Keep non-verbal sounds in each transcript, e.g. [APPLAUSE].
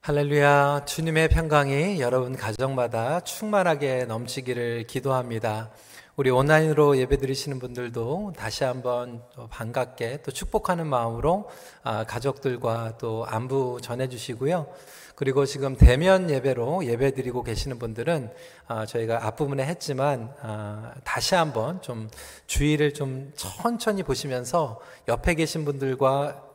할렐루야. 주님의 평강이 여러분 가정마다 충만하게 넘치기를 기도합니다. 우리 온라인으로 예배 드리시는 분들도 다시 한번 반갑게 또 축복하는 마음으로 아, 가족들과 또 안부 전해주시고요. 그리고 지금 대면 예배로 예배 드리고 계시는 분들은 아, 저희가 앞부분에 했지만 아, 다시 한번 좀 주의를 좀 천천히 보시면서 옆에 계신 분들과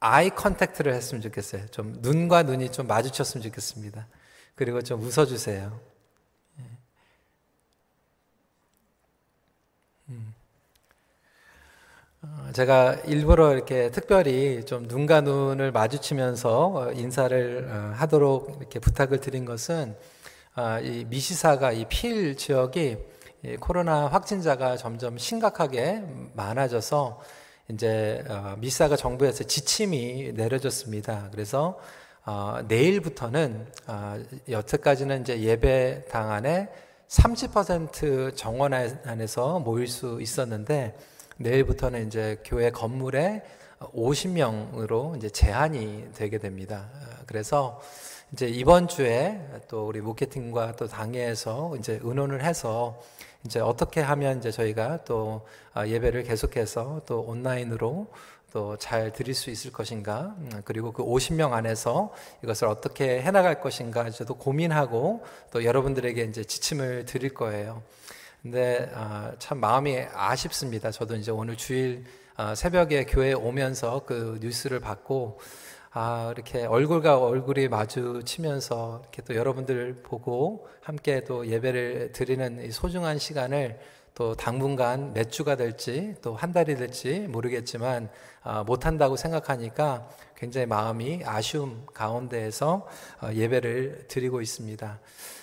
eye contact를 했으면 좋겠어요. 좀 눈과 눈이 좀 마주쳤으면 좋겠습니다. 그리고 좀 웃어주세요. 예. 음. 어, 제가 일부러 이렇게 특별히 좀 눈과 눈을 마주치면서 어, 인사를 어, 하도록 이렇게 부탁을 드린 것은 아, 이 미시사가 이 필 지역이 코로나 확진자가 점점 심각하게 많아져서 이제 어, 미사가 정부에서 지침이 내려졌습니다. 그래서 어, 내일부터는 어, 여태까지는 이제 예배당 안에 30% 정원 안에서 모일 수 있었는데 내일부터는 이제 교회 건물에 50명으로 이제 제한이 되게 됩니다. 그래서 이제 이번 주에 또 우리 무케팅과 또 당회에서 이제 의논을 해서 이제 어떻게 하면 이제 저희가 또 아, 예배를 계속해서 또 온라인으로 또 잘 드릴 수 있을 것인가 음, 그리고 그 50명 안에서 이것을 어떻게 해나갈 것인가 저도 고민하고 또 여러분들에게 이제 지침을 드릴 거예요. 근데 아, 참 마음이 아쉽습니다. 저도 이제 오늘 주일 아, 새벽에 교회 오면서 그 뉴스를 받고 아, 이렇게 얼굴과 얼굴이 마주치면서 이렇게 또 여러분들 보고 함께 또 예배를 드리는 소중한 시간을 또 당분간 몇 주가 될지 또 한 달이 될지 모르겠지만 아, 못한다고 생각하니까 굉장히 마음이 아쉬움 가운데에서 어, 예배를 드리고 있습니다.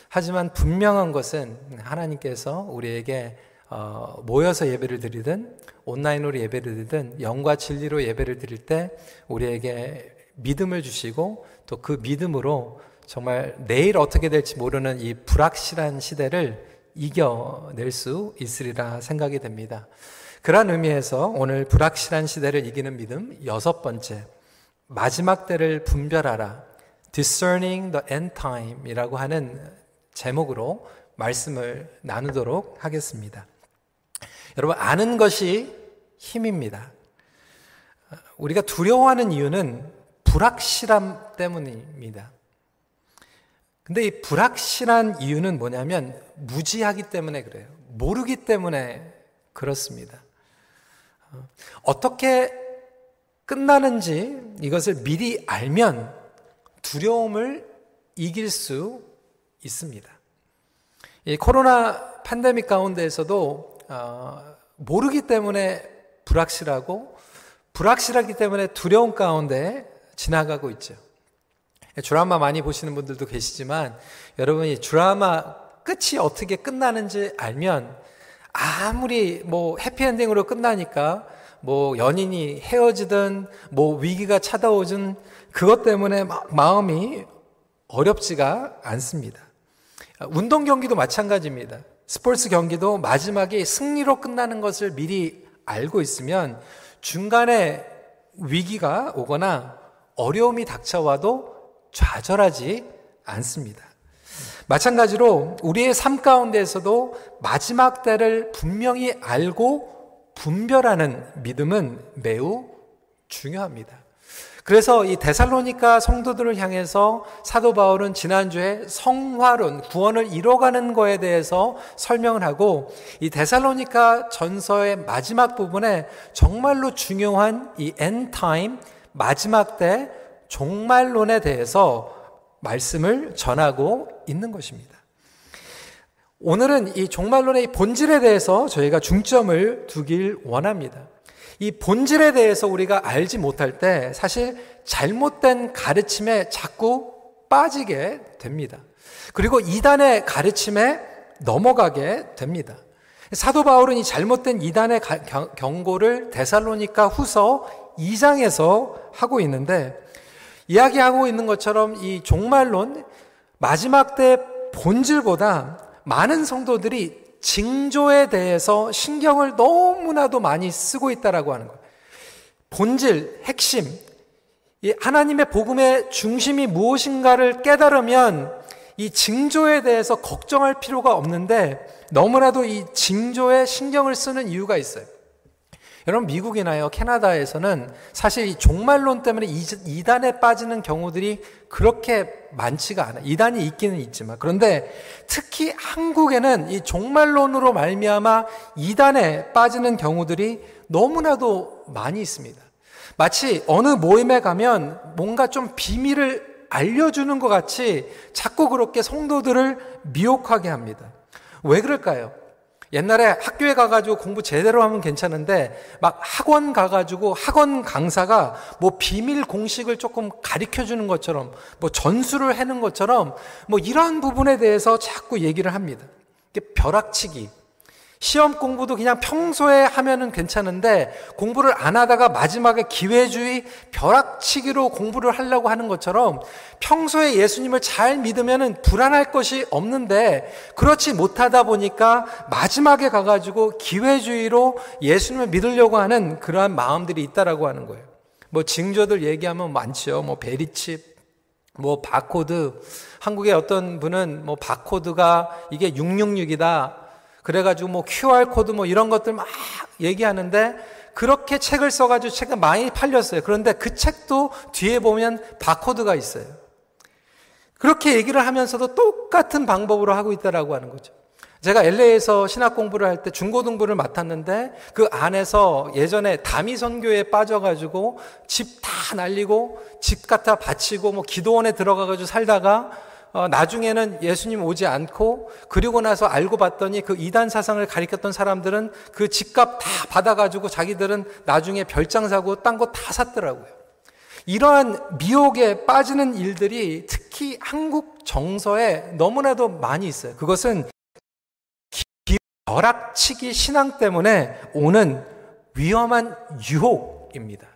하지만 분명한 것은 하나님께서 우리에게 어, 모여서 예배를 드리든 온라인으로 예배를 드리든 영과 진리로 예배를 드릴 때 우리에게 믿음을 주시고 또 그 믿음으로 정말 내일 어떻게 될지 모르는 이 불확실한 시대를 이겨낼 수 있으리라 생각이 됩니다. 그런 의미에서 오늘 불확실한 시대를 이기는 믿음 여섯 번째 마지막 때를 분별하라 discerning the end time이라고 하는 제목으로 말씀을 나누도록 하겠습니다. 여러분 아는 것이 힘입니다. 우리가 두려워하는 이유는 불확실함 때문입니다. 근데 이 불확실한 이유는 뭐냐면 무지하기 때문에 그래요. 모르기 때문에 그렇습니다. 어떻게 끝나는지 이것을 미리 알면 두려움을 이길 수 있습니다. 이 코로나 팬데믹 가운데에서도 어, 모르기 때문에 불확실하고 불확실하기 때문에 두려움 가운데 지나가고 있죠. 드라마 많이 보시는 분들도 계시지만 여러분이 드라마 끝이 어떻게 끝나는지 알면 아무리 뭐 해피엔딩으로 끝나니까 뭐 연인이 헤어지든 뭐 위기가 찾아오든 그것 때문에 마음이 어렵지가 않습니다. 운동 경기도 마찬가지입니다. 스포츠 경기도 마지막에 승리로 끝나는 것을 미리 알고 있으면 중간에 위기가 오거나 어려움이 닥쳐와도 좌절하지 않습니다. 마찬가지로 우리의 삶 가운데에서도 마지막 때를 분명히 알고 분별하는 믿음은 매우 중요합니다. 그래서 이 데살로니카 성도들을 향해서 사도 바울은 지난주에 성화론, 구원을 이뤄가는 거에 대해서 설명을 하고 이 데살로니카 전서의 마지막 부분에 정말로 중요한 이 end time, 마지막 때 종말론에 대해서 말씀을 전하고 있는 것입니다. 오늘은 이 종말론의 본질에 대해서 저희가 중점을 두길 원합니다. 이 본질에 대해서 우리가 알지 못할 때 사실 잘못된 가르침에 자꾸 빠지게 됩니다. 그리고 이단의 가르침에 넘어가게 됩니다. 사도 바울은 이 잘못된 이단의 경고를 데살로니카 후서 2장에서 하고 있는데 이야기하고 있는 것처럼 이 종말론 마지막 때 본질보다 많은 성도들이 징조에 대해서 신경을 너무나도 많이 쓰고 있다라고 하는 거예요. 본질, 핵심, 이 하나님의 복음의 중심이 무엇인가를 깨달으면 이 징조에 대해서 걱정할 필요가 없는데 너무나도 이 징조에 신경을 쓰는 이유가 있어요. 여러분 미국이나요 캐나다에서는 사실 이 종말론 때문에 이단에 빠지는 경우들이 그렇게 많지가 않아요. 이단이 있기는 있지만 그런데 특히 한국에는 이 종말론으로 말미암아 이단에 빠지는 경우들이 너무나도 많이 있습니다. 마치 어느 모임에 가면 뭔가 좀 비밀을 알려주는 것 같이 자꾸 그렇게 성도들을 미혹하게 합니다. 왜 그럴까요? 옛날에 학교에 가가지고 공부 제대로 하면 괜찮은데 막 학원 가가지고 학원 강사가 뭐 비밀 공식을 조금 가르쳐 주는 것처럼 뭐 전수를 해는 것처럼 뭐 이러한 부분에 대해서 자꾸 얘기를 합니다. 벼락치기, 시험 공부도 그냥 평소에 하면은 괜찮은데 공부를 안 하다가 마지막에 기회주의 벼락치기로 공부를 하려고 하는 것처럼 평소에 예수님을 잘 믿으면은 불안할 것이 없는데 그렇지 못하다 보니까 마지막에 가가지고 기회주의로 예수님을 믿으려고 하는 그러한 마음들이 있다라고 하는 거예요. 뭐 징조들 얘기하면 많죠. 뭐 베리칩, 뭐 바코드. 한국의 어떤 분은 뭐 바코드가 이게 666이다. 그래가지고 뭐 QR코드 뭐 이런 것들 막 얘기하는데 그렇게 책을 써가지고 책이 많이 팔렸어요. 그런데 그 책도 뒤에 보면 바코드가 있어요. 그렇게 얘기를 하면서도 똑같은 방법으로 하고 있다라고 하는 거죠. 제가 LA에서 신학 공부를 할 때 중고등부를 맡았는데 그 안에서 예전에 다미 선교에 빠져가지고 집 다 날리고 집 갖다 바치고 뭐 기도원에 들어가가지고 살다가 어, 나중에는 예수님 오지 않고 그리고 나서 알고 봤더니 그 이단 사상을 가리켰던 사람들은 그 집값 다 받아가지고 자기들은 나중에 별장 사고 딴 거 다 샀더라고요. 이러한 미혹에 빠지는 일들이 특히 한국 정서에 너무나도 많이 있어요. 그것은 벼락치기 신앙 때문에 오는 위험한 유혹입니다.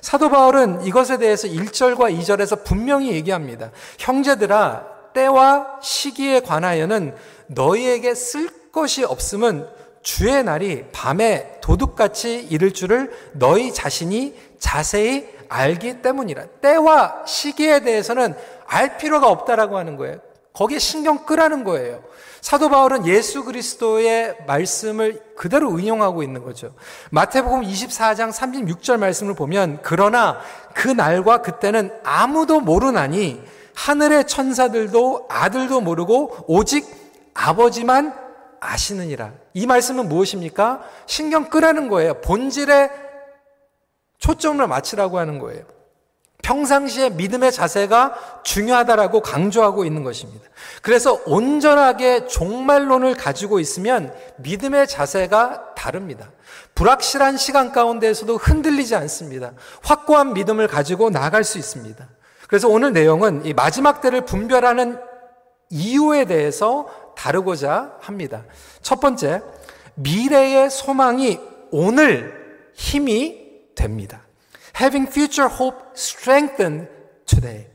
사도 바울은 이것에 대해서 1절과 2절에서 분명히 얘기합니다. 형제들아, 때와 시기에 관하여는 너희에게 쓸 것이 없음은 주의 날이 밤에 도둑같이 이를 줄을 너희 자신이 자세히 알기 때문이라. 때와 시기에 대해서는 알 필요가 없다라고 하는 거예요. 거기에 신경 끄라는 거예요. 사도 바울은 예수 그리스도의 말씀을 그대로 응용하고 있는 거죠. 마태복음 24장 36절 말씀을 보면 그러나 그 날과 그때는 아무도 모르나니 하늘의 천사들도 아들도 모르고 오직 아버지만 아시느니라. 이 말씀은 무엇입니까? 신경 끄라는 거예요. 본질에 초점을 맞추라고 하는 거예요. 평상시에 믿음의 자세가 중요하다라고 강조하고 있는 것입니다. 그래서 온전하게 종말론을 가지고 있으면 믿음의 자세가 다릅니다. 불확실한 시간 가운데에서도 흔들리지 않습니다. 확고한 믿음을 가지고 나아갈 수 있습니다. 그래서 오늘 내용은 이 마지막 때를 분별하는 이유에 대해서 다루고자 합니다. 첫 번째, 미래의 소망이 오늘 힘이 됩니다. Having future hope strengthened today.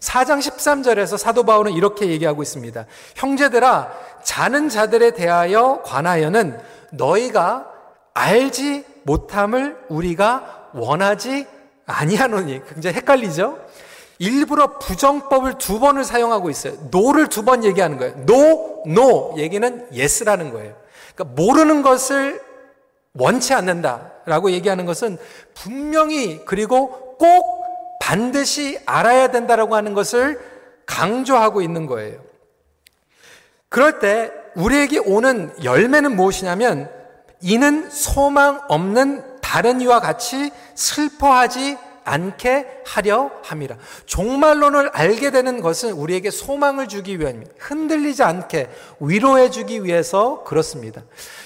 4장 13절에서 사도 바울은 이렇게 얘기하고 있습니다. 형제들아, 자는 자들에 대하여 관하여는 너희가 알지 못함을 우리가 원하지 아니하노니. 굉장히 헷갈리죠? 일부러 부정법을 두 번을 사용하고 있어요. no를 두 번 얘기하는 거예요. no, no. 얘기는 yes라는 거예요. 그러니까 모르는 것을 원치 않는다라고 얘기하는 것은 분명히 그리고 꼭 반드시 알아야 된다라고 하는 것을 강조하고 있는 거예요. 그럴 때 우리에게 오는 열매는 무엇이냐면 이는 소망 없는 다른 이와 같이 슬퍼하지 않게 하려 함이라. 종말론을 알게 되는 것은 우리에게 소망을 주기 위함입니다. 흔들리지 않게 위로해 주기 위해서 그렇습니다.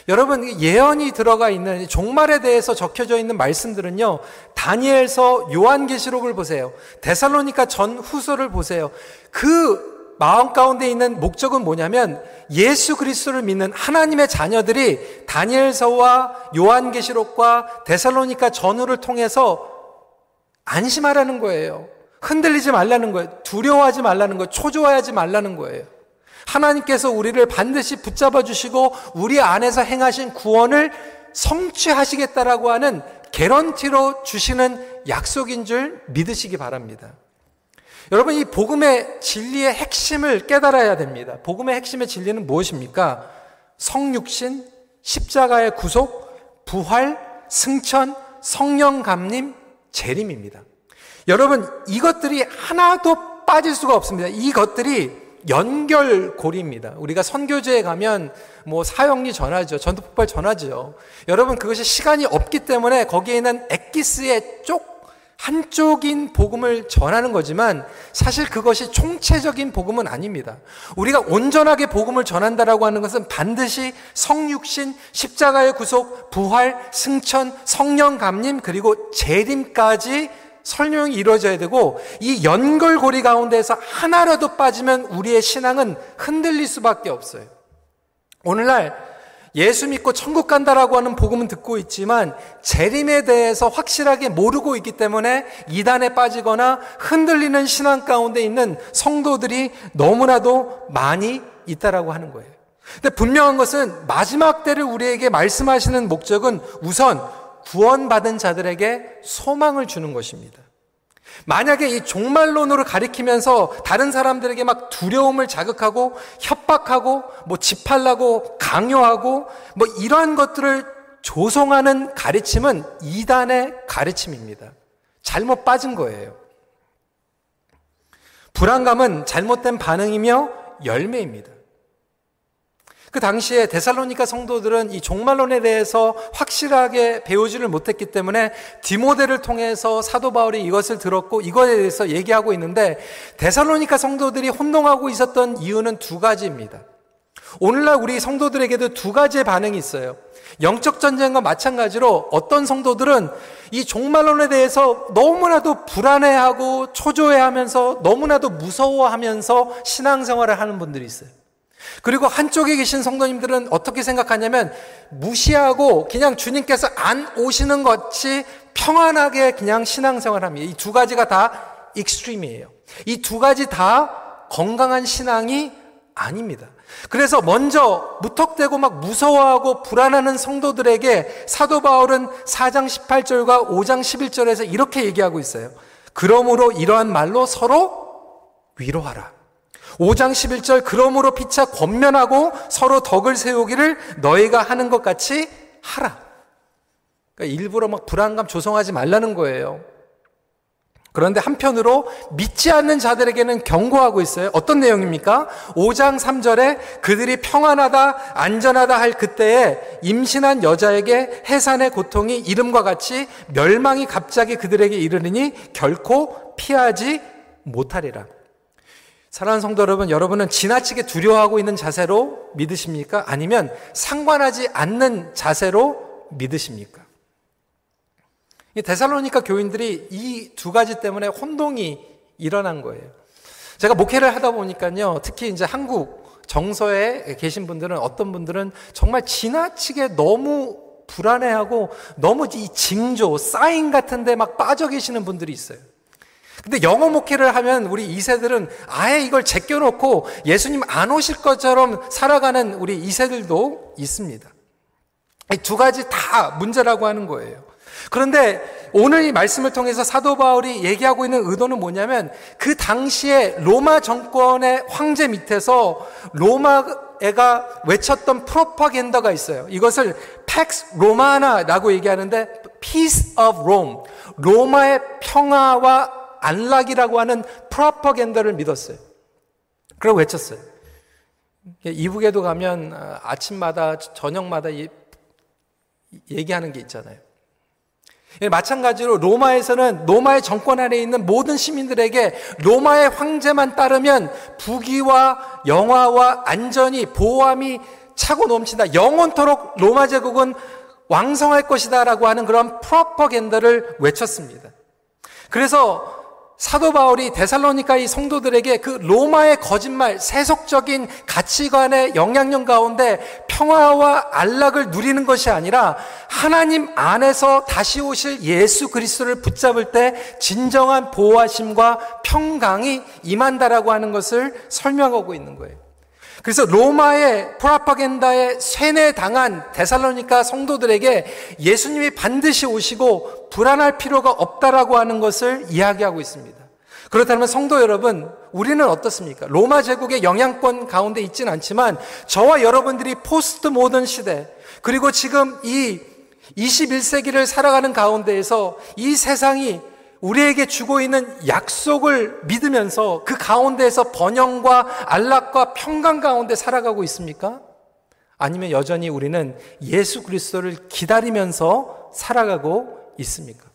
여러분 예언이 들어가 있는 종말에 대해서 적혀져 있는 말씀들은요. 다니엘서 요한계시록을 보세요. 데살로니카 전 후서를 보세요. 그 마음 가운데 있는 목적은 뭐냐면 예수 그리스도를 믿는 하나님의 자녀들이 다니엘서와 요한계시록과 데살로니카 전후를 통해서 안심하라는 거예요. 흔들리지 말라는 거예요. 두려워하지 말라는 거예요. 초조해하지 말라는 거예요. 하나님께서 우리를 반드시 붙잡아 주시고 우리 안에서 행하신 구원을 성취하시겠다라고 하는 개런티로 주시는 약속인 줄 믿으시기 바랍니다. 여러분, 이 복음의 진리의 핵심을 깨달아야 됩니다. 복음의 핵심의 진리는 무엇입니까? 성육신, 십자가의 구속, 부활, 승천, 성령 감림, 재림입니다. 여러분, 이것들이 하나도 빠질 수가 없습니다. 이것들이 연결고리입니다. 우리가 선교제에 가면 뭐 사형리 전하죠. 전투폭발 전하죠. 여러분 그것이 시간이 없기 때문에 거기에 있는 엑기스의 쪽 한쪽인 복음을 전하는 거지만 사실 그것이 총체적인 복음은 아닙니다. 우리가 온전하게 복음을 전한다라고 하는 것은 반드시 성육신, 십자가의 구속, 부활, 승천, 성령 감림 그리고 재림까지 설명이 이루어져야 되고 이 연결고리 가운데서 하나라도 빠지면 우리의 신앙은 흔들릴 수밖에 없어요. 오늘날 예수 믿고 천국 간다라고 하는 복음은 듣고 있지만 재림에 대해서 확실하게 모르고 있기 때문에 이단에 빠지거나 흔들리는 신앙 가운데 있는 성도들이 너무나도 많이 있다라고 하는 거예요. 근데 분명한 것은 마지막 때를 우리에게 말씀하시는 목적은 우선 구원받은 자들에게 소망을 주는 것입니다. 만약에 이 종말론으로 가리키면서 다른 사람들에게 막 두려움을 자극하고 협박하고 뭐 집팔라고 강요하고 뭐 이러한 것들을 조성하는 가르침은 이단의 가르침입니다. 잘못 빠진 거예요. 불안감은 잘못된 반응이며 열매입니다. 그 당시에 데살로니카 성도들은 이 종말론에 대해서 확실하게 배우지를 못했기 때문에 디모데를 통해서 사도 바울이 이것을 들었고 이것에 대해서 얘기하고 있는데 데살로니카 성도들이 혼동하고 있었던 이유는 두 가지입니다. 오늘날 우리 성도들에게도 두 가지의 반응이 있어요. 영적 전쟁과 마찬가지로 어떤 성도들은 이 종말론에 대해서 너무나도 불안해하고 초조해하면서 너무나도 무서워하면서 신앙생활을 하는 분들이 있어요. 그리고 한쪽에 계신 성도님들은 어떻게 생각하냐면 무시하고 그냥 주님께서 안 오시는 것이 평안하게 그냥 신앙생활 합니다. 이 두 가지가 다 extreme이에요. 이 두 가지 다 건강한 신앙이 아닙니다. 그래서 먼저 무턱대고 막 무서워하고 불안하는 성도들에게 사도 바울은 4장 18절과 5장 11절에서 이렇게 얘기하고 있어요. 그러므로 이러한 말로 서로 위로하라. 5장 11절 그러므로 피차 권면하고 서로 덕을 세우기를 너희가 하는 것 같이 하라. 그러니까 일부러 막 불안감 조성하지 말라는 거예요. 그런데 한편으로 믿지 않는 자들에게는 경고하고 있어요. 어떤 내용입니까? 5장 3절에 그들이 평안하다, 안전하다 할 그때에 임신한 여자에게 해산의 고통이 이름과 같이 멸망이 갑자기 그들에게 이르느니 결코 피하지 못하리라. 사랑하는 성도 여러분, 여러분은 지나치게 두려워하고 있는 자세로 믿으십니까? 아니면 상관하지 않는 자세로 믿으십니까? 데살로니카 교인들이 이 두 가지 때문에 혼동이 일어난 거예요. 제가 목회를 하다 보니까요, 특히 이제 한국 정서에 계신 분들은 어떤 분들은 정말 지나치게 너무 불안해하고 너무 이 징조, 사인 같은데 막 빠져 계시는 분들이 있어요. 근데 영어 목회를 하면 우리 2세들은 아예 이걸 제껴놓고 예수님 안 오실 것처럼 살아가는 우리 2세들도 있습니다. 두 가지 다 문제라고 하는 거예요. 그런데 오늘 이 말씀을 통해서 사도 바울이 얘기하고 있는 의도는 뭐냐면 그 당시에 로마 정권의 황제 밑에서 로마애가 외쳤던 프로파겐더가 있어요. 이것을 팩스 로마나라고 얘기하는데 peace of Rome. 로마의 평화와 안락이라고 하는 프로퍼겐더를 믿었어요. 그러고 외쳤어요. 이북에도 가면 아, 아침마다 저녁마다 얘기하는 게 있잖아요. 예, 마찬가지로 로마에서는 로마의 정권 아래 있는 모든 시민들에게 로마의 황제만 따르면 부귀와 영화와 안전이 보호함이 차고 넘친다. 영원토록 로마 제국은 왕성할 것이다라고 하는 그런 프로퍼겐더를 외쳤습니다. 그래서 사도 바울이 데살로니카 의 성도들에게 그 로마의 거짓말, 세속적인 가치관의 영향력 가운데 평화와 안락을 누리는 것이 아니라 하나님 안에서 다시 오실 예수 그리스도를 붙잡을 때 진정한 보호하심과 평강이 임한다라고 하는 것을 설명하고 있는 거예요. 그래서 로마의 프라파겐다에 세뇌당한 데살로니카 성도들에게 예수님이 반드시 오시고 불안할 필요가 없다라고 하는 것을 이야기하고 있습니다. 그렇다면 성도 여러분, 우리는 어떻습니까? 로마 제국의 영향권 가운데 있지는 않지만 저와 여러분들이 포스트 모던 시대, 그리고 지금 이 21세기를 살아가는 가운데에서 이 세상이 우리에게 주고 있는 약속을 믿으면서 그 가운데에서 번영과 안락과 평강 가운데 살아가고 있습니까? 아니면 여전히 우리는 예수 그리스도를 기다리면서 살아가고 있습니까?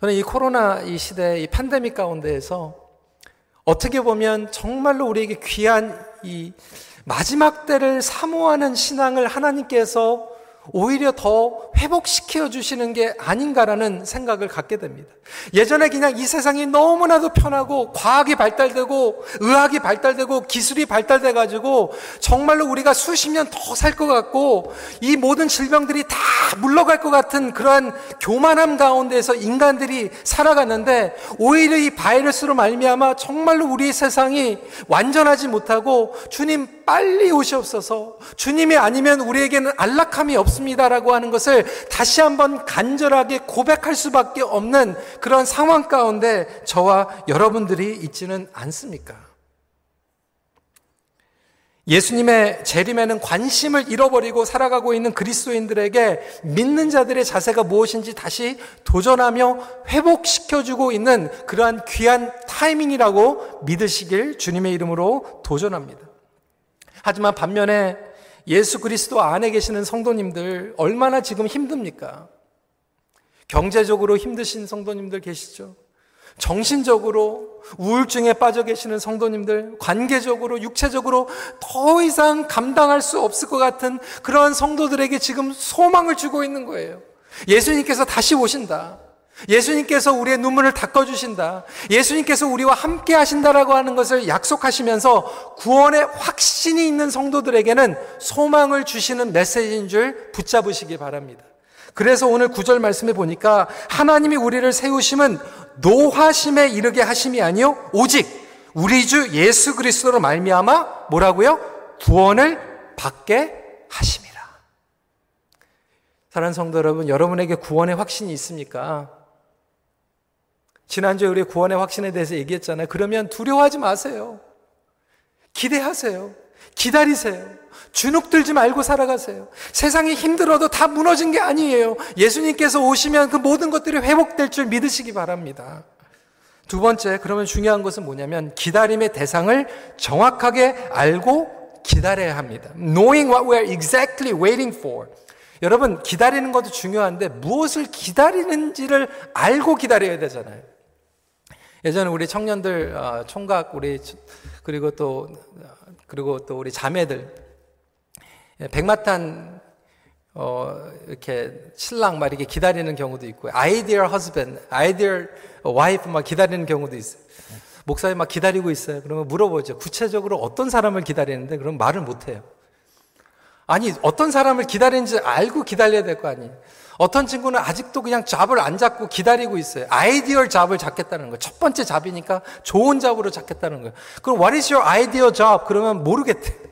저는 이 코로나 이 시대, 이 팬데믹 가운데에서 어떻게 보면 정말로 우리에게 귀한 이 마지막 때를 사모하는 신앙을 하나님께서 오히려 더 회복시켜 주시는 게 아닌가라는 생각을 갖게 됩니다. 예전에 그냥 이 세상이 너무나도 편하고 과학이 발달되고 의학이 발달되고 기술이 발달돼 가지고 정말로 우리가 수십 년 더 살 것 같고 이 모든 질병들이 다 물러갈 것 같은 그러한 교만함 가운데서 인간들이 살아갔는데 오히려 이 바이러스로 말미암아 정말로 우리 세상이 완전하지 못하고 주님 빨리 오시옵소서 주님이 아니면 우리에게는 안락함이 없 습니다라고 하는 것을 다시 한번 간절하게 고백할 수밖에 없는 그런 상황 가운데 저와 여러분들이 있지는 않습니까? 예수님의 재림에는 관심을 잃어버리고 살아가고 있는 그리스도인들에게 믿는 자들의 자세가 무엇인지 다시 도전하며 회복시켜주고 있는 그러한 귀한 타이밍이라고 믿으시길 주님의 이름으로 도전합니다. 하지만 반면에 예수 그리스도 안에 계시는 성도님들 얼마나 지금 힘듭니까? 경제적으로 힘드신 성도님들 계시죠? 정신적으로 우울증에 빠져 계시는 성도님들, 관계적으로, 육체적으로 더 이상 감당할 수 없을 것 같은 그러한 성도들에게 지금 소망을 주고 있는 거예요. 예수님께서 다시 오신다. 예수님께서 우리의 눈물을 닦아주신다. 예수님께서 우리와 함께 하신다라고 하는 것을 약속하시면서 구원의 확신이 있는 성도들에게는 소망을 주시는 메시지인 줄 붙잡으시기 바랍니다. 그래서 오늘 구절 말씀에 보니까 하나님이 우리를 세우심은 노하심에 이르게 하심이 아니요 오직 우리 주 예수 그리스도로 말미암아 뭐라고요? 구원을 받게 하심이라. 사랑하는 성도 여러분, 여러분에게 구원의 확신이 있습니까? 지난주에 우리 구원의 확신에 대해서 얘기했잖아요. 그러면 두려워하지 마세요. 기대하세요. 기다리세요. 주눅 들지 말고 살아가세요. 세상이 힘들어도 다 무너진 게 아니에요. 예수님께서 오시면 그 모든 것들이 회복될 줄 믿으시기 바랍니다. 두 번째, 그러면 중요한 것은 뭐냐면 기다림의 대상을 정확하게 알고 기다려야 합니다. Knowing what we're exactly waiting for. 여러분, 기다리는 것도 중요한데 무엇을 기다리는지를 알고 기다려야 되잖아요. 예전에 우리 청년들 어, 총각 우리 그리고 또 그리고 또 우리 자매들 예, 백마탄 어, 이렇게 신랑 막 이렇게 기다리는 경우도 있고 ideal husband, ideal wife 막 기다리는 경우도 있어요. 목사님 막 기다리고 있어요. 그러면 물어보죠. 구체적으로 어떤 사람을 기다리는데 그럼 말을 못 해요. 아니 어떤 사람을 기다리는지 알고 기다려야 될 거 아니에요. 어떤 친구는 아직도 그냥 job을 안 잡고 기다리고 있어요. ideal job을 잡겠다는 거예요. 첫 번째 job이니까 좋은 job으로 잡겠다는 거예요. 그럼 what is your ideal job? 그러면 모르겠대.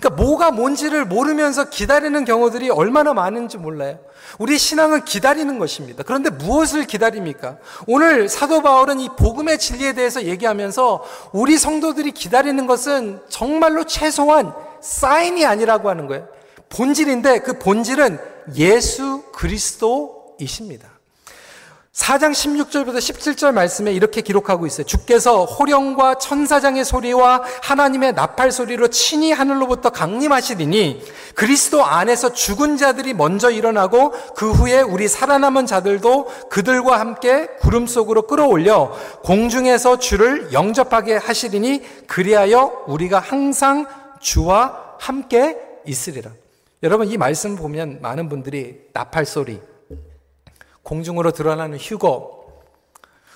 그러니까 뭐가 뭔지를 모르면서 기다리는 경우들이 얼마나 많은지 몰라요. 우리 신앙은 기다리는 것입니다. 그런데 무엇을 기다립니까? 오늘 사도 바울은 이 복음의 진리에 대해서 얘기하면서 우리 성도들이 기다리는 것은 정말로 최소한 사인이 아니라고 하는 거예요. 본질인데 그 본질은 예수 그리스도이십니다. 4장 16절부터 17절 말씀에 이렇게 기록하고 있어요. 주께서 호령과 천사장의 소리와 하나님의 나팔 소리로 친히 하늘로부터 강림하시리니 그리스도 안에서 죽은 자들이 먼저 일어나고 그 후에 우리 살아남은 자들도 그들과 함께 구름 속으로 끌어올려 공중에서 주를 영접하게 하시리니 그리하여 우리가 항상 주와 함께 있으리라. 여러분 이 말씀 보면 많은 분들이 나팔 소리, 공중으로 드러나는 휴거,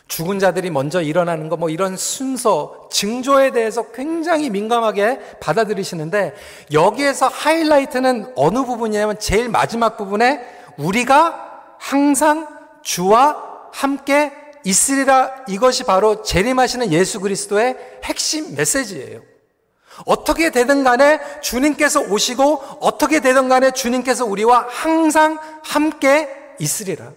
죽은 자들이 먼저 일어나는 거, 뭐 이런 순서, 징조에 대해서 굉장히 민감하게 받아들이시는데 여기에서 하이라이트는 어느 부분이냐면 제일 마지막 부분에 우리가 항상 주와 함께 있으리라 이것이 바로 재림하시는 예수 그리스도의 핵심 메시지예요. 어떻게 되든 간에 주님께서 오시고 어떻게 되든 간에 주님께서 우리와 항상 함께 있으리라.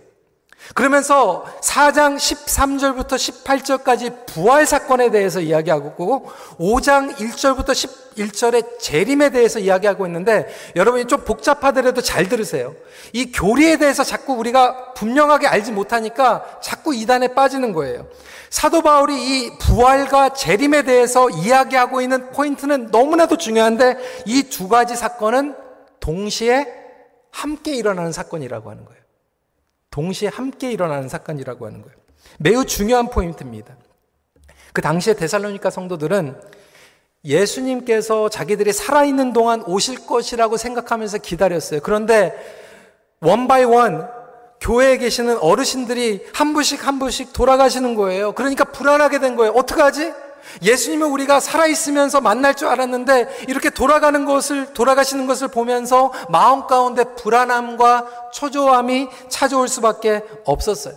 그러면서 4장 13절부터 18절까지 부활 사건에 대해서 이야기하고 5장 1절부터 11절의 재림에 대해서 이야기하고 있는데 여러분이 좀 복잡하더라도 잘 들으세요. 이 교리에 대해서 자꾸 우리가 분명하게 알지 못하니까 자꾸 이단에 빠지는 거예요. 사도 바울이 이 부활과 재림에 대해서 이야기하고 있는 포인트는 너무나도 중요한데 이 두 가지 사건은 동시에 함께 일어나는 사건이라고 하는 거예요. 동시에 함께 일어나는 사건이라고 하는 거예요. 매우 중요한 포인트입니다. 그 당시에 데살로니카 성도들은 예수님께서 자기들이 살아있는 동안 오실 것이라고 생각하면서 기다렸어요. 그런데 one by one 교회에 계시는 어르신들이 한 분씩 한 분씩 돌아가시는 거예요. 그러니까 불안하게 된 거예요. 어떡하지? 예수님을 우리가 살아있으면서 만날 줄 알았는데 이렇게 돌아가는 것을, 돌아가시는 것을 보면서 마음 가운데 불안함과 초조함이 찾아올 수밖에 없었어요.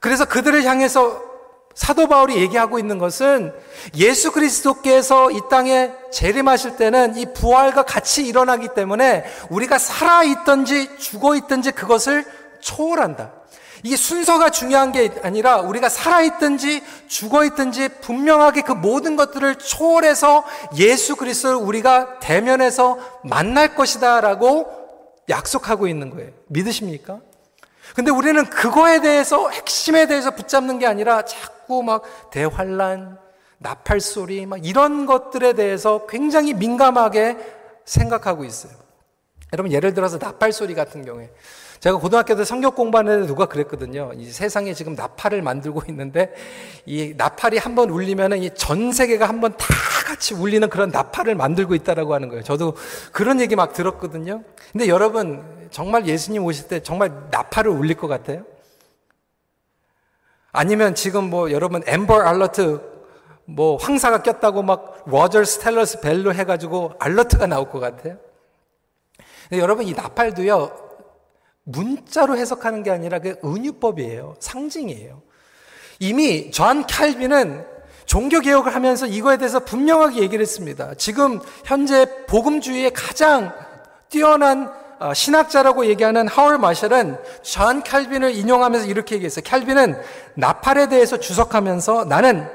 그래서 그들을 향해서 사도 바울이 얘기하고 있는 것은 예수 그리스도께서 이 땅에 재림하실 때는 이 부활과 같이 일어나기 때문에 우리가 살아있든지 죽어있든지 그것을 초월한다. 이게 순서가 중요한 게 아니라 우리가 살아있든지 죽어있든지 분명하게 그 모든 것들을 초월해서 예수 그리스도를 우리가 대면해서 만날 것이다 라고 약속하고 있는 거예요. 믿으십니까? 근데 우리는 그거에 대해서 핵심에 대해서 붙잡는 게 아니라 자꾸 막 대환란, 나팔 소리 막 이런 것들에 대해서 굉장히 민감하게 생각하고 있어요. 여러분 예를 들어서 나팔 소리 같은 경우에 제가 고등학교 때 성경 공부하는 데 누가 그랬거든요. 이 세상에 지금 나팔을 만들고 있는데 이 나팔이 한 번 울리면은 이 전 세계가 한 번 다 같이 울리는 그런 나팔을 만들고 있다라고 하는 거예요. 저도 그런 얘기 막 들었거든요. 근데 여러분 정말 예수님 오실 때 정말 나팔을 울릴 것 같아요? 아니면 지금 뭐 여러분 Amber Alert 뭐 황사가 꼈다고 막 Rogers, Telus, Bell로 해가지고 alert가 나올 것 같아요? 여러분 이 나팔도요 문자로 해석하는 게 아니라 그 은유법이에요. 상징이에요. 이미 존 칼빈은 종교 개혁을 하면서 이거에 대해서 분명하게 얘기를 했습니다. 지금 현재 복음주의의 가장 뛰어난 어, 신학자라고 얘기하는 하워드 마셜은 존 칼빈을 인용하면서 이렇게 얘기했어요. 칼빈은 나팔에 대해서 주석하면서 나는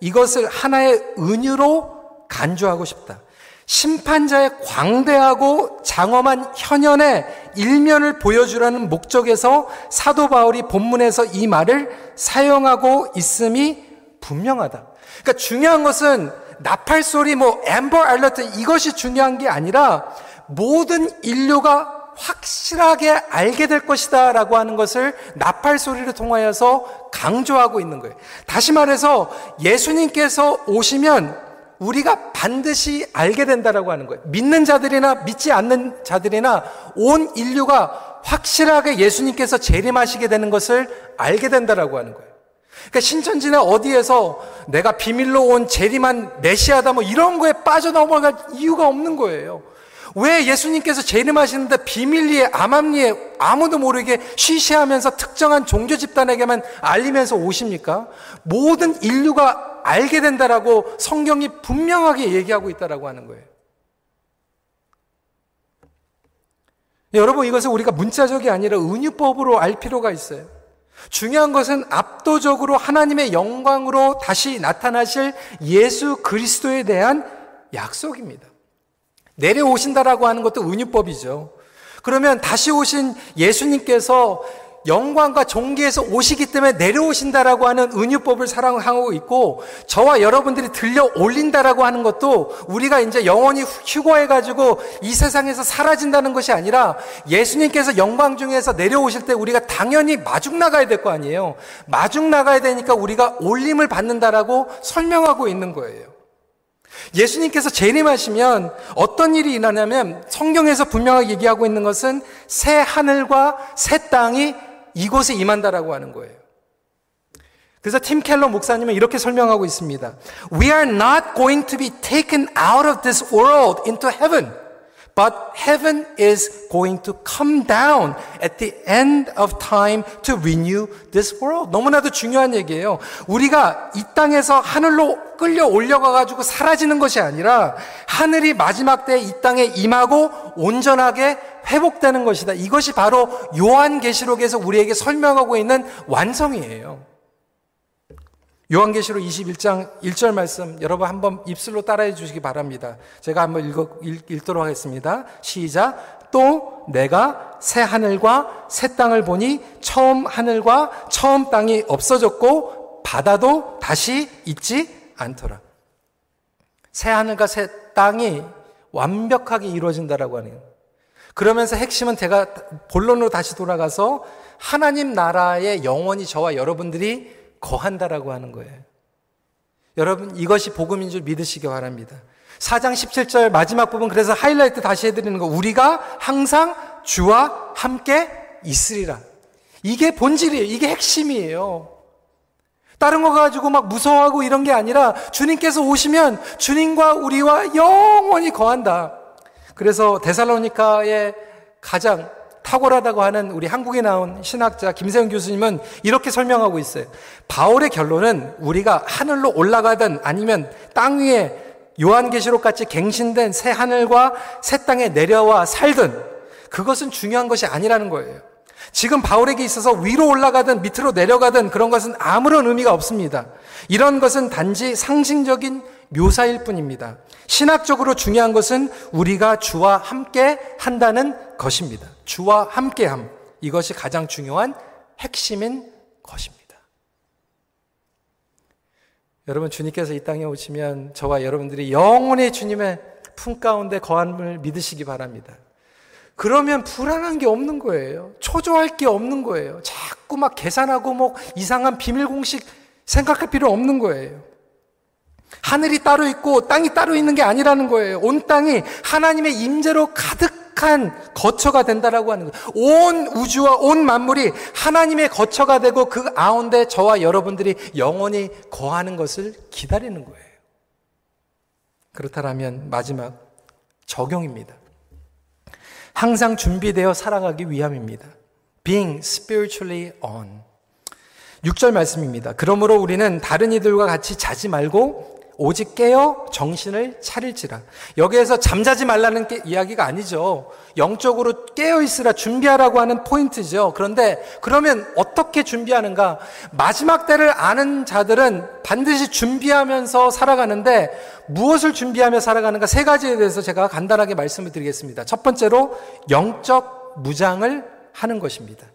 이것을 하나의 은유로 간주하고 싶다. 심판자의 광대하고 장엄한 현현의 일면을 보여주려는 목적에서 사도 바울이 본문에서 이 말을 사용하고 있음이 분명하다. 그러니까 중요한 것은 나팔 소리, 뭐 엠버 알러트 이것이 중요한 게 아니라 모든 인류가 확실하게 알게 될 것이다 라고 하는 것을 나팔 소리를 통하여서 강조하고 있는 거예요. 다시 말해서 예수님께서 오시면 우리가 반드시 알게 된다라고 하는 거예요. 믿는 자들이나 믿지 않는 자들이나 온 인류가 확실하게 예수님께서 재림하시게 되는 것을 알게 된다라고 하는 거예요. 그러니까 신천지나 어디에서 내가 비밀로 온 재림한 메시아다 뭐 이런 거에 빠져나갈 이유가 없는 거예요. 왜 예수님께서 재림하시는데 비밀리에 암암리에 아무도 모르게 쉬쉬하면서 특정한 종교 집단에게만 알리면서 오십니까? 모든 인류가 알게 된다라고 성경이 분명하게 얘기하고 있다라고 하는 거예요. 여러분 이것을 우리가 문자적이 아니라 은유법으로 알 필요가 있어요. 중요한 것은 압도적으로 하나님의 영광으로 다시 나타나실 예수 그리스도에 대한 약속입니다. 내려오신다라고 하는 것도 은유법이죠. 그러면 다시 오신 예수님께서 영광과 종기에서 오시기 때문에 내려오신다라고 하는 은유법을 사랑하고 있고 저와 여러분들이 들려 올린다라고 하는 것도 우리가 이제 영원히 휴거해 가지고 이 세상에서 사라진다는 것이 아니라 예수님께서 영광 중에서 내려오실 때 우리가 당연히 마중 나가야 될 거 아니에요. 마중 나가야 되니까 우리가 올림을 받는다라고 설명하고 있는 거예요. 예수님께서 재림하시면 어떤 일이 일어나냐면 성경에서 분명하게 얘기하고 있는 것은 새 하늘과 새 땅이 이곳에 임한다라고 하는 거예요. 그래서 팀 켈러 목사님은 이렇게 설명하고 있습니다. We are not going to be taken out of this world into heaven. But heaven is going to come down at the end of time to renew this world. 너무나도 중요한 얘기예요. 우리가 이 땅에서 하늘로 끌려 올려가 가지고 사라지는 것이 아니라 하늘이 마지막 때이 땅에 임하고 온전하게 회복되는 것이다. 이것이 바로 요한계시록에서 우리에게 설명하고 있는 완성이에요. 요한계시록 21장 1절 말씀 여러분 한번 입술로 따라해 주시기 바랍니다. 제가 한번 읽어, 읽, 읽도록 하겠습니다. 시작. 또 내가 새 하늘과 새 땅을 보니 처음 하늘과 처음 땅이 없어졌고 바다도 다시 있지 않더라. 새 하늘과 새 땅이 완벽하게 이루어진다라고 하네요. 그러면서 핵심은 제가 본론으로 다시 돌아가서 하나님 나라의 영원히 저와 여러분들이 거한다라고 하는 거예요. 여러분, 이것이 복음인 줄 믿으시기 바랍니다. 4장 17절 마지막 부분 그래서 하이라이트 다시 해드리는 거. 우리가 항상 주와 함께 있으리라. 이게 본질이에요. 이게 핵심이에요. 다른 거 가지고 막 무서워하고 이런 게 아니라 주님께서 오시면 주님과 우리와 영원히 거한다. 그래서 데살로니카의 가장 탁월하다고 하는 우리 한국에 나온 신학자 김세영 교수님은 이렇게 설명하고 있어요. 바울의 결론은 우리가 하늘로 올라가든 아니면 땅 위에 요한계시록 같이 갱신된 새 하늘과 새 땅에 내려와 살든 그것은 중요한 것이 아니라는 거예요. 지금 바울에게 있어서 위로 올라가든 밑으로 내려가든 그런 것은 아무런 의미가 없습니다. 이런 것은 단지 상징적인 묘사일 뿐입니다. 신학적으로 중요한 것은 우리가 주와 함께 한다는 것입니다. 주와 함께함. 이것이 가장 중요한 핵심인 것입니다. 여러분, 주님께서 이 땅에 오시면 저와 여러분들이 영원히 주님의 품 가운데 거함을 믿으시기 바랍니다. 그러면 불안한 게 없는 거예요. 초조할 게 없는 거예요. 자꾸 막 계산하고 뭐 이상한 비밀 공식 생각할 필요 없는 거예요. 하늘이 따로 있고 땅이 따로 있는 게 아니라는 거예요. 온 땅이 하나님의 임재로 가득 한 거처가 된다라고 하는 거예요. 온 우주와 온 만물이 하나님의 거처가 되고 그 가운데 저와 여러분들이 영원히 거하는 것을 기다리는 거예요. 그렇다면 마지막 적용입니다. 항상 준비되어 살아가기 위함입니다. Being spiritually on. 6절 말씀입니다. 그러므로 우리는 다른 이들과 같이 자지 말고 오직 깨어 정신을 차릴지라. 여기에서 잠자지 말라는 게 이야기가 아니죠. 영적으로 깨어 있으라 준비하라고 하는 포인트죠. 그런데 그러면 어떻게 준비하는가? 마지막 때를 아는 자들은 반드시 준비하면서 살아가는데 무엇을 준비하며 살아가는가? 세 가지에 대해서 제가 간단하게 말씀을 드리겠습니다. 첫 번째로 영적 무장을 하는 것입니다.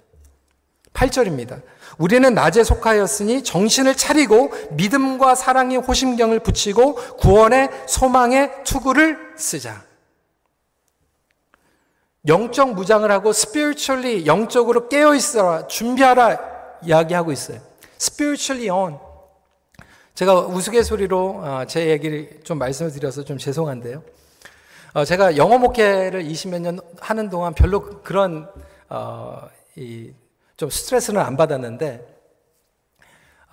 8절입니다. 우리는 낮에 속하였으니 정신을 차리고 믿음과 사랑의 호심경을 붙이고 구원의 소망의 투구를 쓰자. 영적 무장을 하고 spiritually 영적으로 깨어 있어라 준비하라 이야기하고 있어요. spiritually on. 제가 우스갯소리로 어, 제 얘기를 좀 말씀을 드려서 좀 죄송한데요. 어, 제가 영어 목회를 20몇 년 하는 동안 별로 그런 어, 이 좀 스트레스는 안 받았는데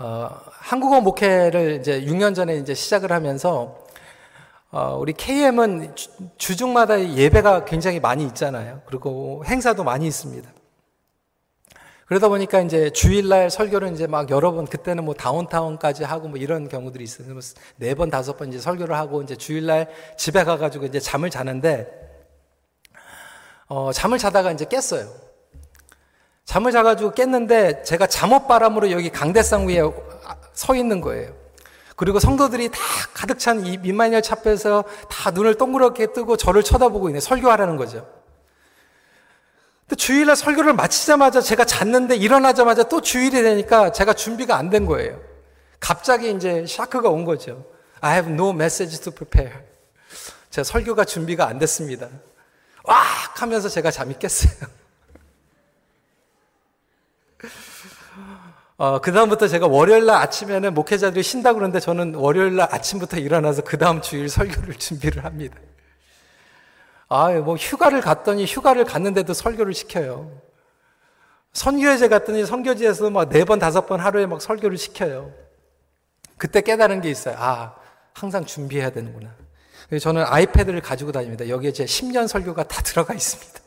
어, 한국어 목회를 이제 6년 전에 이제 시작을 하면서 어, 우리 KM은 주, 중마다 예배가 굉장히 많이 있잖아요. 그리고 행사도 많이 있습니다. 그러다 보니까 이제 주일날 설교를 이제 막 여러 번 그때는 뭐 다운타운까지 하고 뭐 이런 경우들이 있어요. 뭐네 번, 다섯 번 이제 설교를 하고 이제 주일날 집에 가가지고 이제 잠을 자는데 어, 잠을 자다가 이제 깼어요. 잠을 자가지고 깼는데 제가 잠옷바람으로 여기 강대상 위에 서 있는 거예요. 그리고 성도들이 다 가득 찬 이 민마니엘 차에서 다 눈을 동그랗게 뜨고 저를 쳐다보고 있네. 설교하라는 거죠. 근데 주일날 설교를 마치자마자 제가 잤는데 일어나자마자 또 주일이 되니까 제가 준비가 안 된 거예요. 갑자기 이제 샤크가 온 거죠. I have no message to prepare. 제가 설교가 준비가 안 됐습니다. 와! 하면서 제가 잠이 깼어요. 어, 그다음부터 제가 월요일날 아침에는 목회자들이 쉰다 그러는데 저는 월요일날 아침부터 일어나서 그 다음 주일 설교를 [LAUGHS] 준비를 합니다. 아, 뭐 휴가를 갔더니 휴가를 갔는데도 설교를 시켜요. 선교회제 갔더니 선교지에서 막 네 번, 다섯 번 하루에 막 설교를 시켜요. 그때 깨달은 게 있어요. 아, 항상 준비해야 되는구나. 저는 아이패드를 가지고 다닙니다. 여기에 제 10년 설교가 다 들어가 있습니다.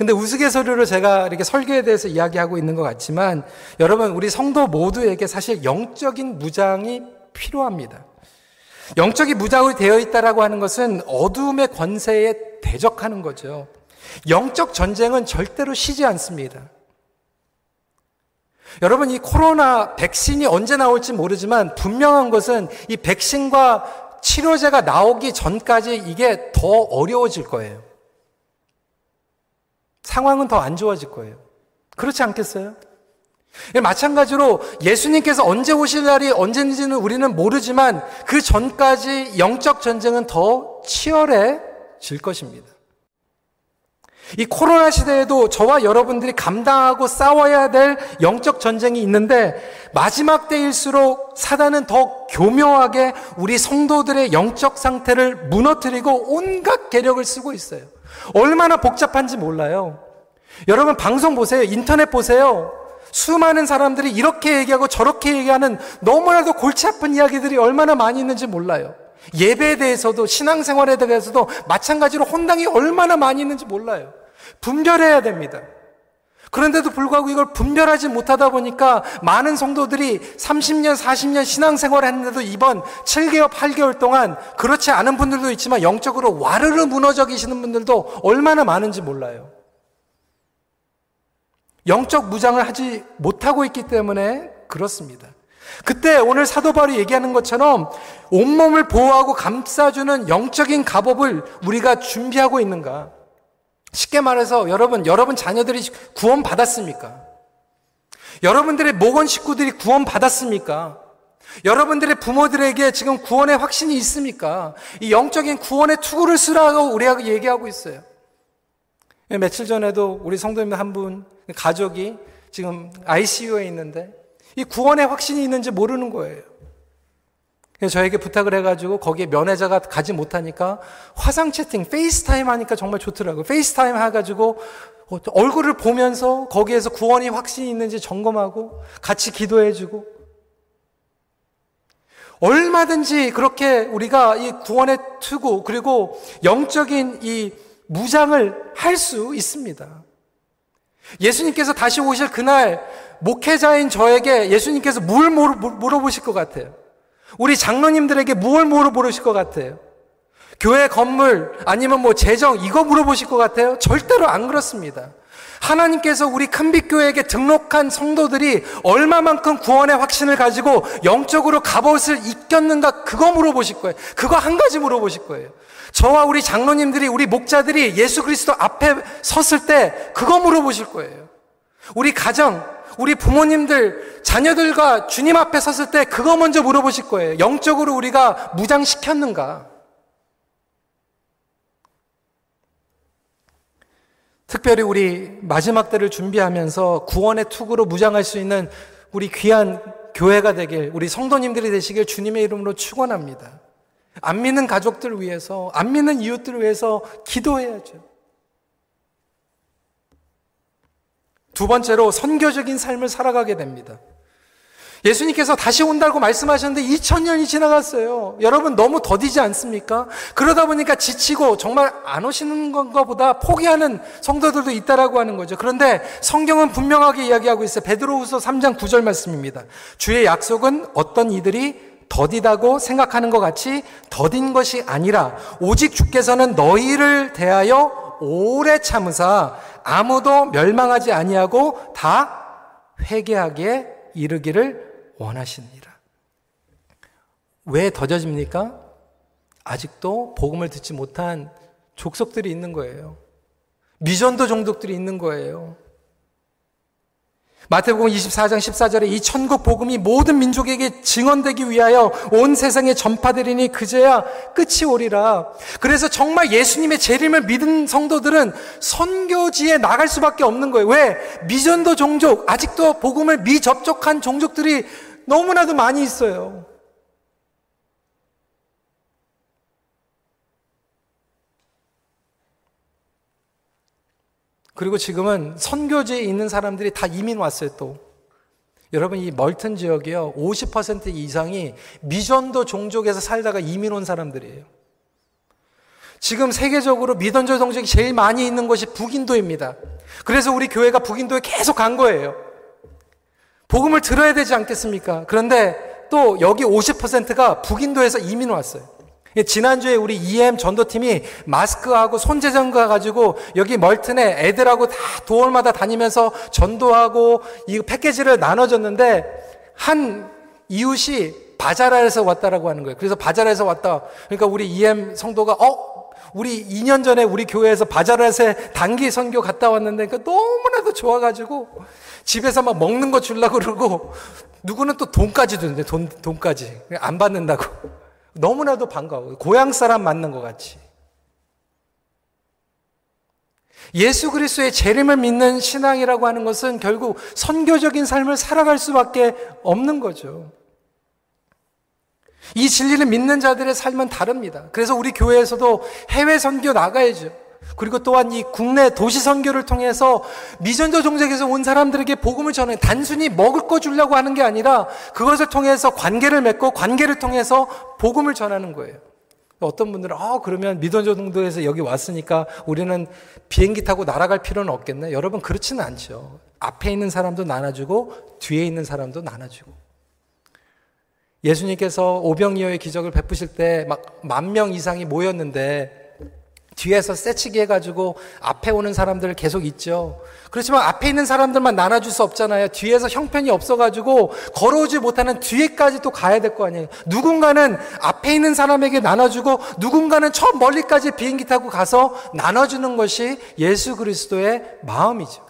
근데 우스갯소리로 제가 이렇게 설교에 대해서 이야기하고 있는 것 같지만 여러분 우리 성도 모두에게 사실 영적인 무장이 필요합니다. 영적인 무장이 되어 있다라고 하는 것은 어둠의 권세에 대적하는 거죠. 영적 전쟁은 절대로 쉬지 않습니다. 여러분 이 코로나 백신이 언제 나올지 모르지만 분명한 것은 이 백신과 치료제가 나오기 전까지 이게 더 어려워질 거예요. 상황은 더 안 좋아질 거예요. 그렇지 않겠어요? 예, 마찬가지로 예수님께서 언제 오실 날이 언제인지는 우리는 모르지만 그 전까지 영적 전쟁은 더 치열해질 것입니다. 이 코로나 시대에도 저와 여러분들이 감당하고 싸워야 될 영적 전쟁이 있는데 마지막 때일수록 사단은 더 교묘하게 우리 성도들의 영적 상태를 무너뜨리고 온갖 계력을 쓰고 있어요. 얼마나 복잡한지 몰라요. 여러분 방송 보세요. 인터넷 보세요. 수많은 사람들이 이렇게 얘기하고 저렇게 얘기하는 너무나도 골치 아픈 이야기들이 얼마나 많이 있는지 몰라요. 예배에 대해서도 신앙생활에 대해서도 마찬가지로 혼당이 얼마나 많이 있는지 몰라요. 분별해야 됩니다. 그런데도 불구하고 이걸 분별하지 못하다 보니까 많은 성도들이 30년, 40년 신앙생활을 했는데도 이번 7개월, 8개월 동안 그렇지 않은 분들도 있지만 영적으로 와르르 무너져 계시는 분들도 얼마나 많은지 몰라요. 영적 무장을 하지 못하고 있기 때문에 그렇습니다. 그때 오늘 사도 바울이 얘기하는 것처럼 온몸을 보호하고 감싸주는 영적인 갑옷을 우리가 준비하고 있는가? 쉽게 말해서 여러분, 여러분 자녀들이 구원 받았습니까? 여러분들의 모건 식구들이 구원 받았습니까? 여러분들의 부모들에게 지금 구원의 확신이 있습니까? 이 영적인 구원의 투구를 쓰라고 우리가 얘기하고 있어요. 며칠 전에도 우리 성도님 한 분, 가족이 지금 ICU에 있는데 이 구원의 확신이 있는지 모르는 거예요. 저에게 부탁을 해가지고 거기에 면회자가 가지 못하니까 화상 채팅, FaceTime 하니까 정말 좋더라고요. FaceTime 해가지고 얼굴을 보면서 거기에서 구원의 확신이 있는지 점검하고 같이 기도해주고 얼마든지 그렇게 우리가 이 구원의 투구 그리고 영적인 이 무장을 할 수 있습니다. 예수님께서 다시 오실 그날 목회자인 저에게 예수님께서 뭘 물어보실 것 같아요? 우리 장로님들에게 무엇 물어보실 것 같아요? 교회 건물 아니면 뭐 재정 이거 물어보실 것 같아요? 절대로 안 그렇습니다. 하나님께서 우리 큰빛교회에게 등록한 성도들이 얼마만큼 구원의 확신을 가지고 영적으로 갑옷을 입겼는가 그거 물어보실 거예요. 그거 한 가지 물어보실 거예요. 저와 우리 장로님들이 우리 목자들이 예수 그리스도 앞에 섰을 때 그거 물어보실 거예요. 우리 가정 우리 부모님들, 자녀들과 주님 앞에 섰을 때 그거 먼저 물어보실 거예요. 영적으로 우리가 무장시켰는가? 특별히 우리 마지막 때를 준비하면서 구원의 투구로 무장할 수 있는 우리 귀한 교회가 되길, 우리 성도님들이 되시길 주님의 이름으로 축원합니다. 안 믿는 가족들을 위해서, 안 믿는 이웃들을 위해서 기도해야죠. 두 번째로 선교적인 삶을 살아가게 됩니다. 예수님께서 다시 온다고 말씀하셨는데 2000년이 지나갔어요. 여러분 너무 더디지 않습니까? 그러다 보니까 지치고 정말 안 오시는 건가 보다 포기하는 성도들도 있다라고 하는 거죠. 그런데 성경은 분명하게 이야기하고 있어요. 베드로후서 3장 9절 말씀입니다. 주의 약속은 어떤 이들이 더디다고 생각하는 것 같이 더딘 것이 아니라 오직 주께서는 너희를 대하여 오래 참으사 아무도 멸망하지 아니하고 다 회개하게 이르기를 원하시니라. 왜 더뎌집니까? 아직도 복음을 듣지 못한 족속들이 있는 거예요. 미전도 종족들이 있는 거예요. 마태복음 24장 14절에 이 천국 복음이 모든 민족에게 증언되기 위하여 온 세상에 전파되리니 그제야 끝이 오리라. 그래서 정말 예수님의 재림을 믿은 성도들은 선교지에 나갈 수밖에 없는 거예요. 왜? 미전도 종족, 아직도 복음을 미접촉한 종족들이 너무나도 많이 있어요. 그리고 지금은 선교지에 있는 사람들이 다 이민 왔어요, 또. 여러분 이 멀튼 지역이요 50% 이상이 미전도 종족에서 살다가 이민 온 사람들이에요. 지금 세계적으로 미전도 종족이 제일 많이 있는 곳이 북인도입니다. 그래서 우리 교회가 북인도에 계속 간 거예요. 복음을 들어야 되지 않겠습니까? 그런데 또 여기 50%가 북인도에서 이민 왔어요. 예, 지난주에 우리 EM 전도팀이 마스크하고 손재정가 가지고 여기 멀튼에 애들하고 다 도월마다 다니면서 전도하고 이 패키지를 나눠줬는데 한 이웃이 바자라에서 왔다라고 하는 거예요. 그래서 바자라에서 왔다. 그러니까 우리 EM 성도가 어 우리 2년 전에 우리 교회에서 바자라에 단기 선교 갔다 왔는데 그러니까 너무나도 좋아가지고 집에서 막 먹는 거 주려고 그러고 누구는 또 돈까지 주는데 돈 돈까지 안 받는다고. 너무나도 반가워. 고향 사람 맞는 것 같이. 예수 그리스도의 재림을 믿는 신앙이라고 하는 것은 결국 선교적인 삶을 살아갈 수밖에 없는 거죠. 이 진리를 믿는 자들의 삶은 다릅니다. 그래서 우리 교회에서도 해외 선교 나가야죠. 그리고 또한 이 국내 도시 선교를 통해서 미전도 종족에서 온 사람들에게 복음을 전해 단순히 먹을 거 주려고 하는 게 아니라 그것을 통해서 관계를 맺고 관계를 통해서 복음을 전하는 거예요. 어떤 분들은 아 그러면 미전도 종족에서 여기 왔으니까 우리는 비행기 타고 날아갈 필요는 없겠네. 여러분 그렇지는 않죠. 앞에 있는 사람도 나눠주고 뒤에 있는 사람도 나눠주고. 예수님께서 오병이어의 기적을 베푸실 때 막 만 명 이상이 모였는데 뒤에서 세치기 해가지고 앞에 오는 사람들 계속 있죠. 그렇지만 앞에 있는 사람들만 나눠줄 수 없잖아요. 뒤에서 형편이 없어가지고 걸어오지 못하는 뒤에까지 또 가야 될 거 아니에요. 누군가는 앞에 있는 사람에게 나눠주고 누군가는 저 멀리까지 비행기 타고 가서 나눠주는 것이 예수 그리스도의 마음이죠.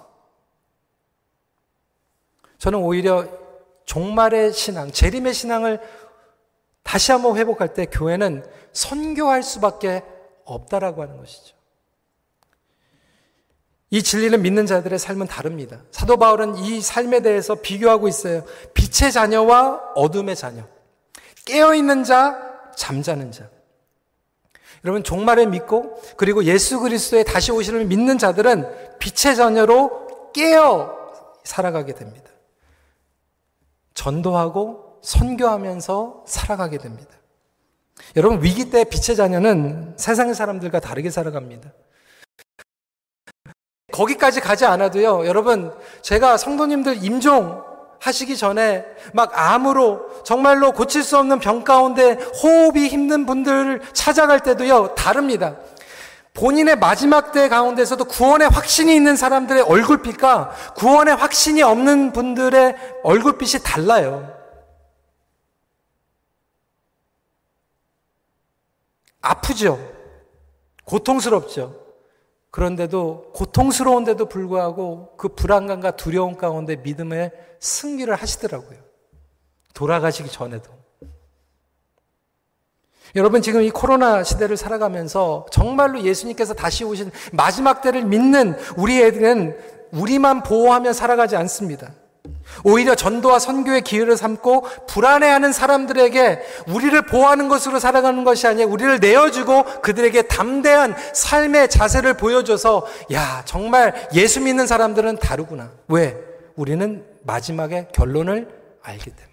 저는 오히려 종말의 신앙, 재림의 신앙을 다시 한번 회복할 때 교회는 선교할 수밖에 없다라고 하는 것이죠. 이 진리를 믿는 자들의 삶은 다릅니다. 사도 바울은 이 삶에 대해서 비교하고 있어요. 빛의 자녀와 어둠의 자녀. 깨어있는 자, 잠자는 자. 여러분, 종말을 믿고, 그리고 예수 그리스도의 다시 오시를 믿는 자들은 빛의 자녀로 깨어 살아가게 됩니다. 전도하고 선교하면서 살아가게 됩니다. 여러분, 위기 때 빛의 자녀는 세상의 사람들과 다르게 살아갑니다. 거기까지 가지 않아도요, 여러분, 제가 성도님들 임종 하시기 전에 막 암으로 정말로 고칠 수 없는 병 가운데 호흡이 힘든 분들을 찾아갈 때도요, 다릅니다. 본인의 마지막 때 가운데서도 구원의 확신이 있는 사람들의 얼굴빛과 구원의 확신이 없는 분들의 얼굴빛이 달라요. 아프죠. 고통스럽죠. 그런데도 고통스러운데도 불구하고 그 불안감과 두려움 가운데 믿음의 승리를 하시더라고요. 돌아가시기 전에도. 여러분 지금 이 코로나 시대를 살아가면서 정말로 예수님께서 다시 오신 마지막 때를 믿는 우리 애들은 우리만 보호하며 살아가지 않습니다. 오히려 전도와 선교의 기회를 삼고 불안해하는 사람들에게 우리를 보호하는 것으로 살아가는 것이 아니라 우리를 내어주고 그들에게 담대한 삶의 자세를 보여줘서 야 정말 예수 믿는 사람들은 다르구나. 왜? 우리는 마지막에 결론을 알기 때문에.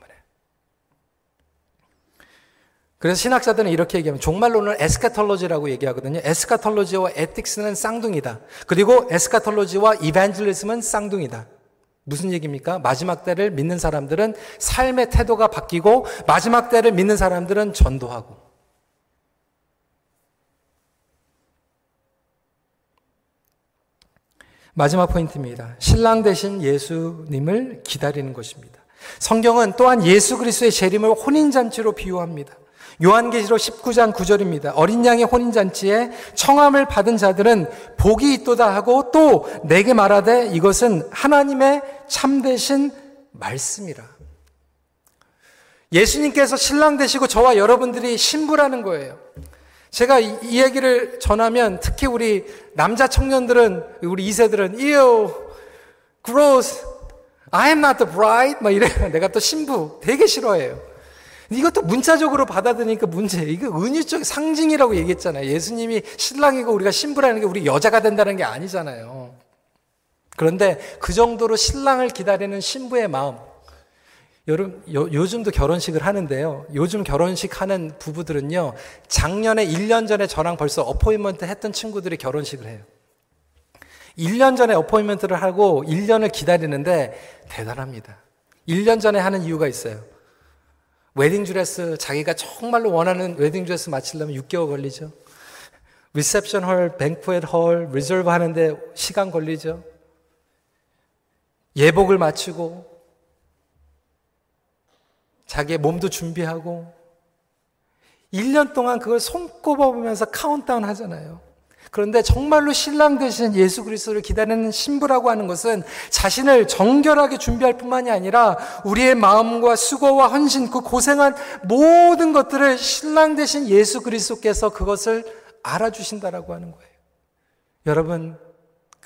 그래서 신학자들은 이렇게 얘기하면 종말론을 에스카톨로지라고 얘기하거든요. 에스카톨로지와 에틱스는 쌍둥이다. 그리고 에스카톨로지와 이벤젤리즘은 쌍둥이다. 무슨 얘기입니까? 마지막 때를 믿는 사람들은 삶의 태도가 바뀌고 마지막 때를 믿는 사람들은 전도하고 마지막 포인트입니다. 신랑 대신 예수님을 기다리는 것입니다. 성경은 또한 예수 그리스도의 재림을 혼인잔치로 비유합니다. 요한계시록 19장 9절입니다. 어린 양의 혼인잔치에 청함을 받은 자들은 복이 있도다 하고 또 내게 말하되 이것은 하나님의 참되신 말씀이라. 예수님께서 신랑 되시고 저와 여러분들이 신부라는 거예요. 제가 이, 이 얘기를 전하면 특히 우리 남자 청년들은 우리 2세들은 ew, gross, I am not the bride 막 이래 [LAUGHS] 내가 또 신부 되게 싫어해요. 이것도 문자적으로 받아들이니까 문제. 이거 은유적 상징이라고 얘기했잖아요. 예수님이 신랑이고 우리가 신부라는 게 우리 여자가 된다는 게 아니잖아요. 그런데 그 정도로 신랑을 기다리는 신부의 마음. 여름, 요, 요즘도 결혼식을 하는데요. 요즘 결혼식 하는 부부들은요, 작년에 1년 전에 저랑 벌써 appointment 했던 친구들이 결혼식을 해요. 1년 전에 appointment를 하고 1년을 기다리는데 대단합니다. 1년 전에 하는 이유가 있어요. 웨딩드레스, 자기가 정말로 원하는 웨딩드레스 맞추려면 6개월 걸리죠. 리셉션 홀, banquet 홀, reserve 하는데 시간 걸리죠. 예복을 맞추고 자기의 몸도 준비하고 1년 동안 그걸 손꼽아 보면서 카운트다운 하잖아요. 그런데 정말로 신랑 되신 예수 그리스도를 기다리는 신부라고 하는 것은 자신을 정결하게 준비할 뿐만이 아니라 우리의 마음과 수고와 헌신, 그 고생한 모든 것들을 신랑 되신 예수 그리스도께서 그것을 알아주신다라고 하는 거예요. 여러분,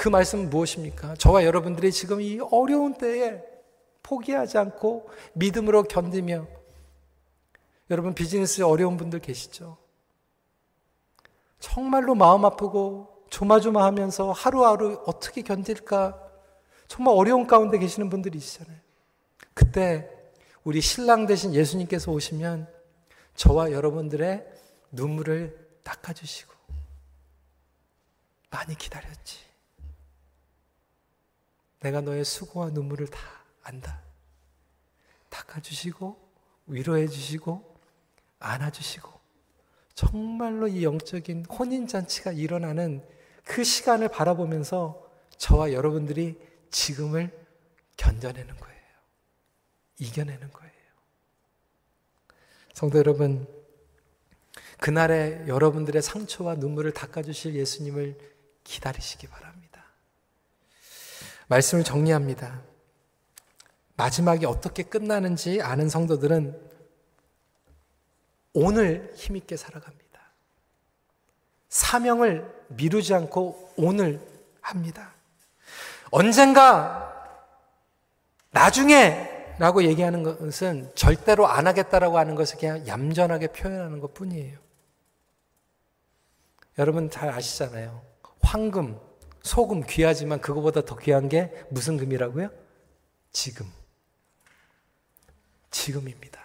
그 말씀은 무엇입니까? 저와 여러분들이 지금 이 어려운 때에 포기하지 않고 믿음으로 견디며 여러분 비즈니스에 어려운 분들 계시죠? 정말로 마음 아프고 조마조마하면서 하루하루 어떻게 견딜까 정말 어려운 가운데 계시는 분들이 있잖아요. 그때 우리 신랑 대신 예수님께서 오시면 저와 여러분들의 눈물을 닦아주시고 많이 기다렸지. 내가 너의 수고와 눈물을 다 안다. 닦아주시고, 위로해주시고, 안아주시고, 정말로 이 영적인 혼인잔치가 일어나는 그 시간을 바라보면서 저와 여러분들이 지금을 견뎌내는 거예요. 이겨내는 거예요. 성도 여러분, 그날에 여러분들의 상처와 눈물을 닦아주실 예수님을 기다리시기 바랍니다. 말씀을 정리합니다. 마지막이 어떻게 끝나는지 아는 성도들은 오늘 힘있게 살아갑니다. 사명을 미루지 않고 오늘 합니다. 언젠가 나중에 라고 얘기하는 것은 절대로 안 하겠다라고 하는 것을 그냥 얌전하게 표현하는 것 뿐이에요. 여러분 잘 아시잖아요. 황금, 소금 귀하지만 그거보다 더 귀한 게 무슨 금이라고요? 지금. 지금입니다.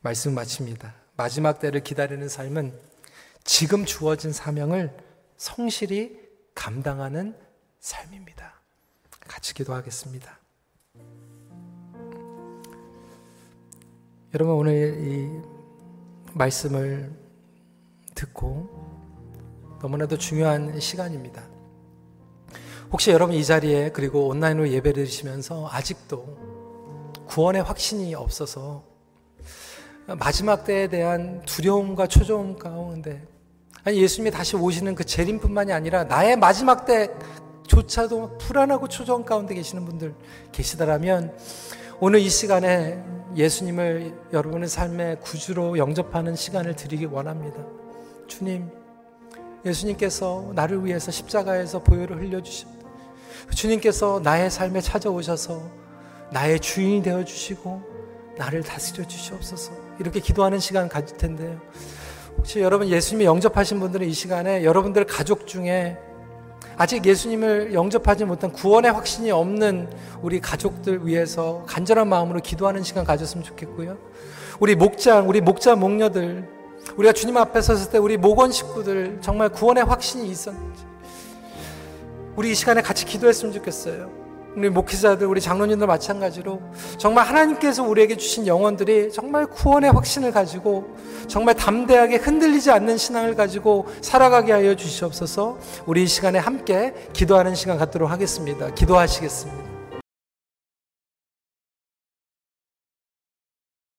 말씀 마칩니다. 마지막 때를 기다리는 삶은 지금 주어진 사명을 성실히 감당하는 삶입니다. 같이 기도하겠습니다. 여러분 오늘 이 말씀을 듣고 너무나도 중요한 시간입니다. 혹시 여러분 이 자리에 그리고 온라인으로 예배를 드시면서 아직도 구원의 확신이 없어서 마지막 때에 대한 두려움과 초조함 가운데 아니 예수님이 다시 오시는 그 재림뿐만이 아니라 나의 마지막 때조차도 불안하고 초조함 가운데 계시는 분들 계시다라면 오늘 이 시간에 예수님을 여러분의 삶의 구주로 영접하는 시간을 드리기 원합니다. 주님, 예수님께서 나를 위해서 십자가에서 보혈을 흘려주셨다. 주님께서 나의 삶에 찾아오셔서 나의 주인이 되어 주시고 나를 다스려 주시옵소서. 이렇게 기도하는 시간 가질 텐데요. 혹시 여러분 예수님이 영접하신 분들은 이 시간에 여러분들 가족 중에 아직 예수님을 영접하지 못한 구원의 확신이 없는 우리 가족들 위해서 간절한 마음으로 기도하는 시간 가졌으면 좋겠고요. 우리 목장, 우리 목자 목녀들, 우리가 주님 앞에 섰을 때 우리 목원 식구들 정말 구원의 확신이 있었는지 우리 이 시간에 같이 기도했으면 좋겠어요. 우리 목회자들, 우리 장로님들 마찬가지로 정말 하나님께서 우리에게 주신 영혼들이 정말 구원의 확신을 가지고 정말 담대하게 흔들리지 않는 신앙을 가지고 살아가게 하여 주시옵소서 우리 이 시간에 함께 기도하는 시간 갖도록 하겠습니다. 기도하시겠습니다.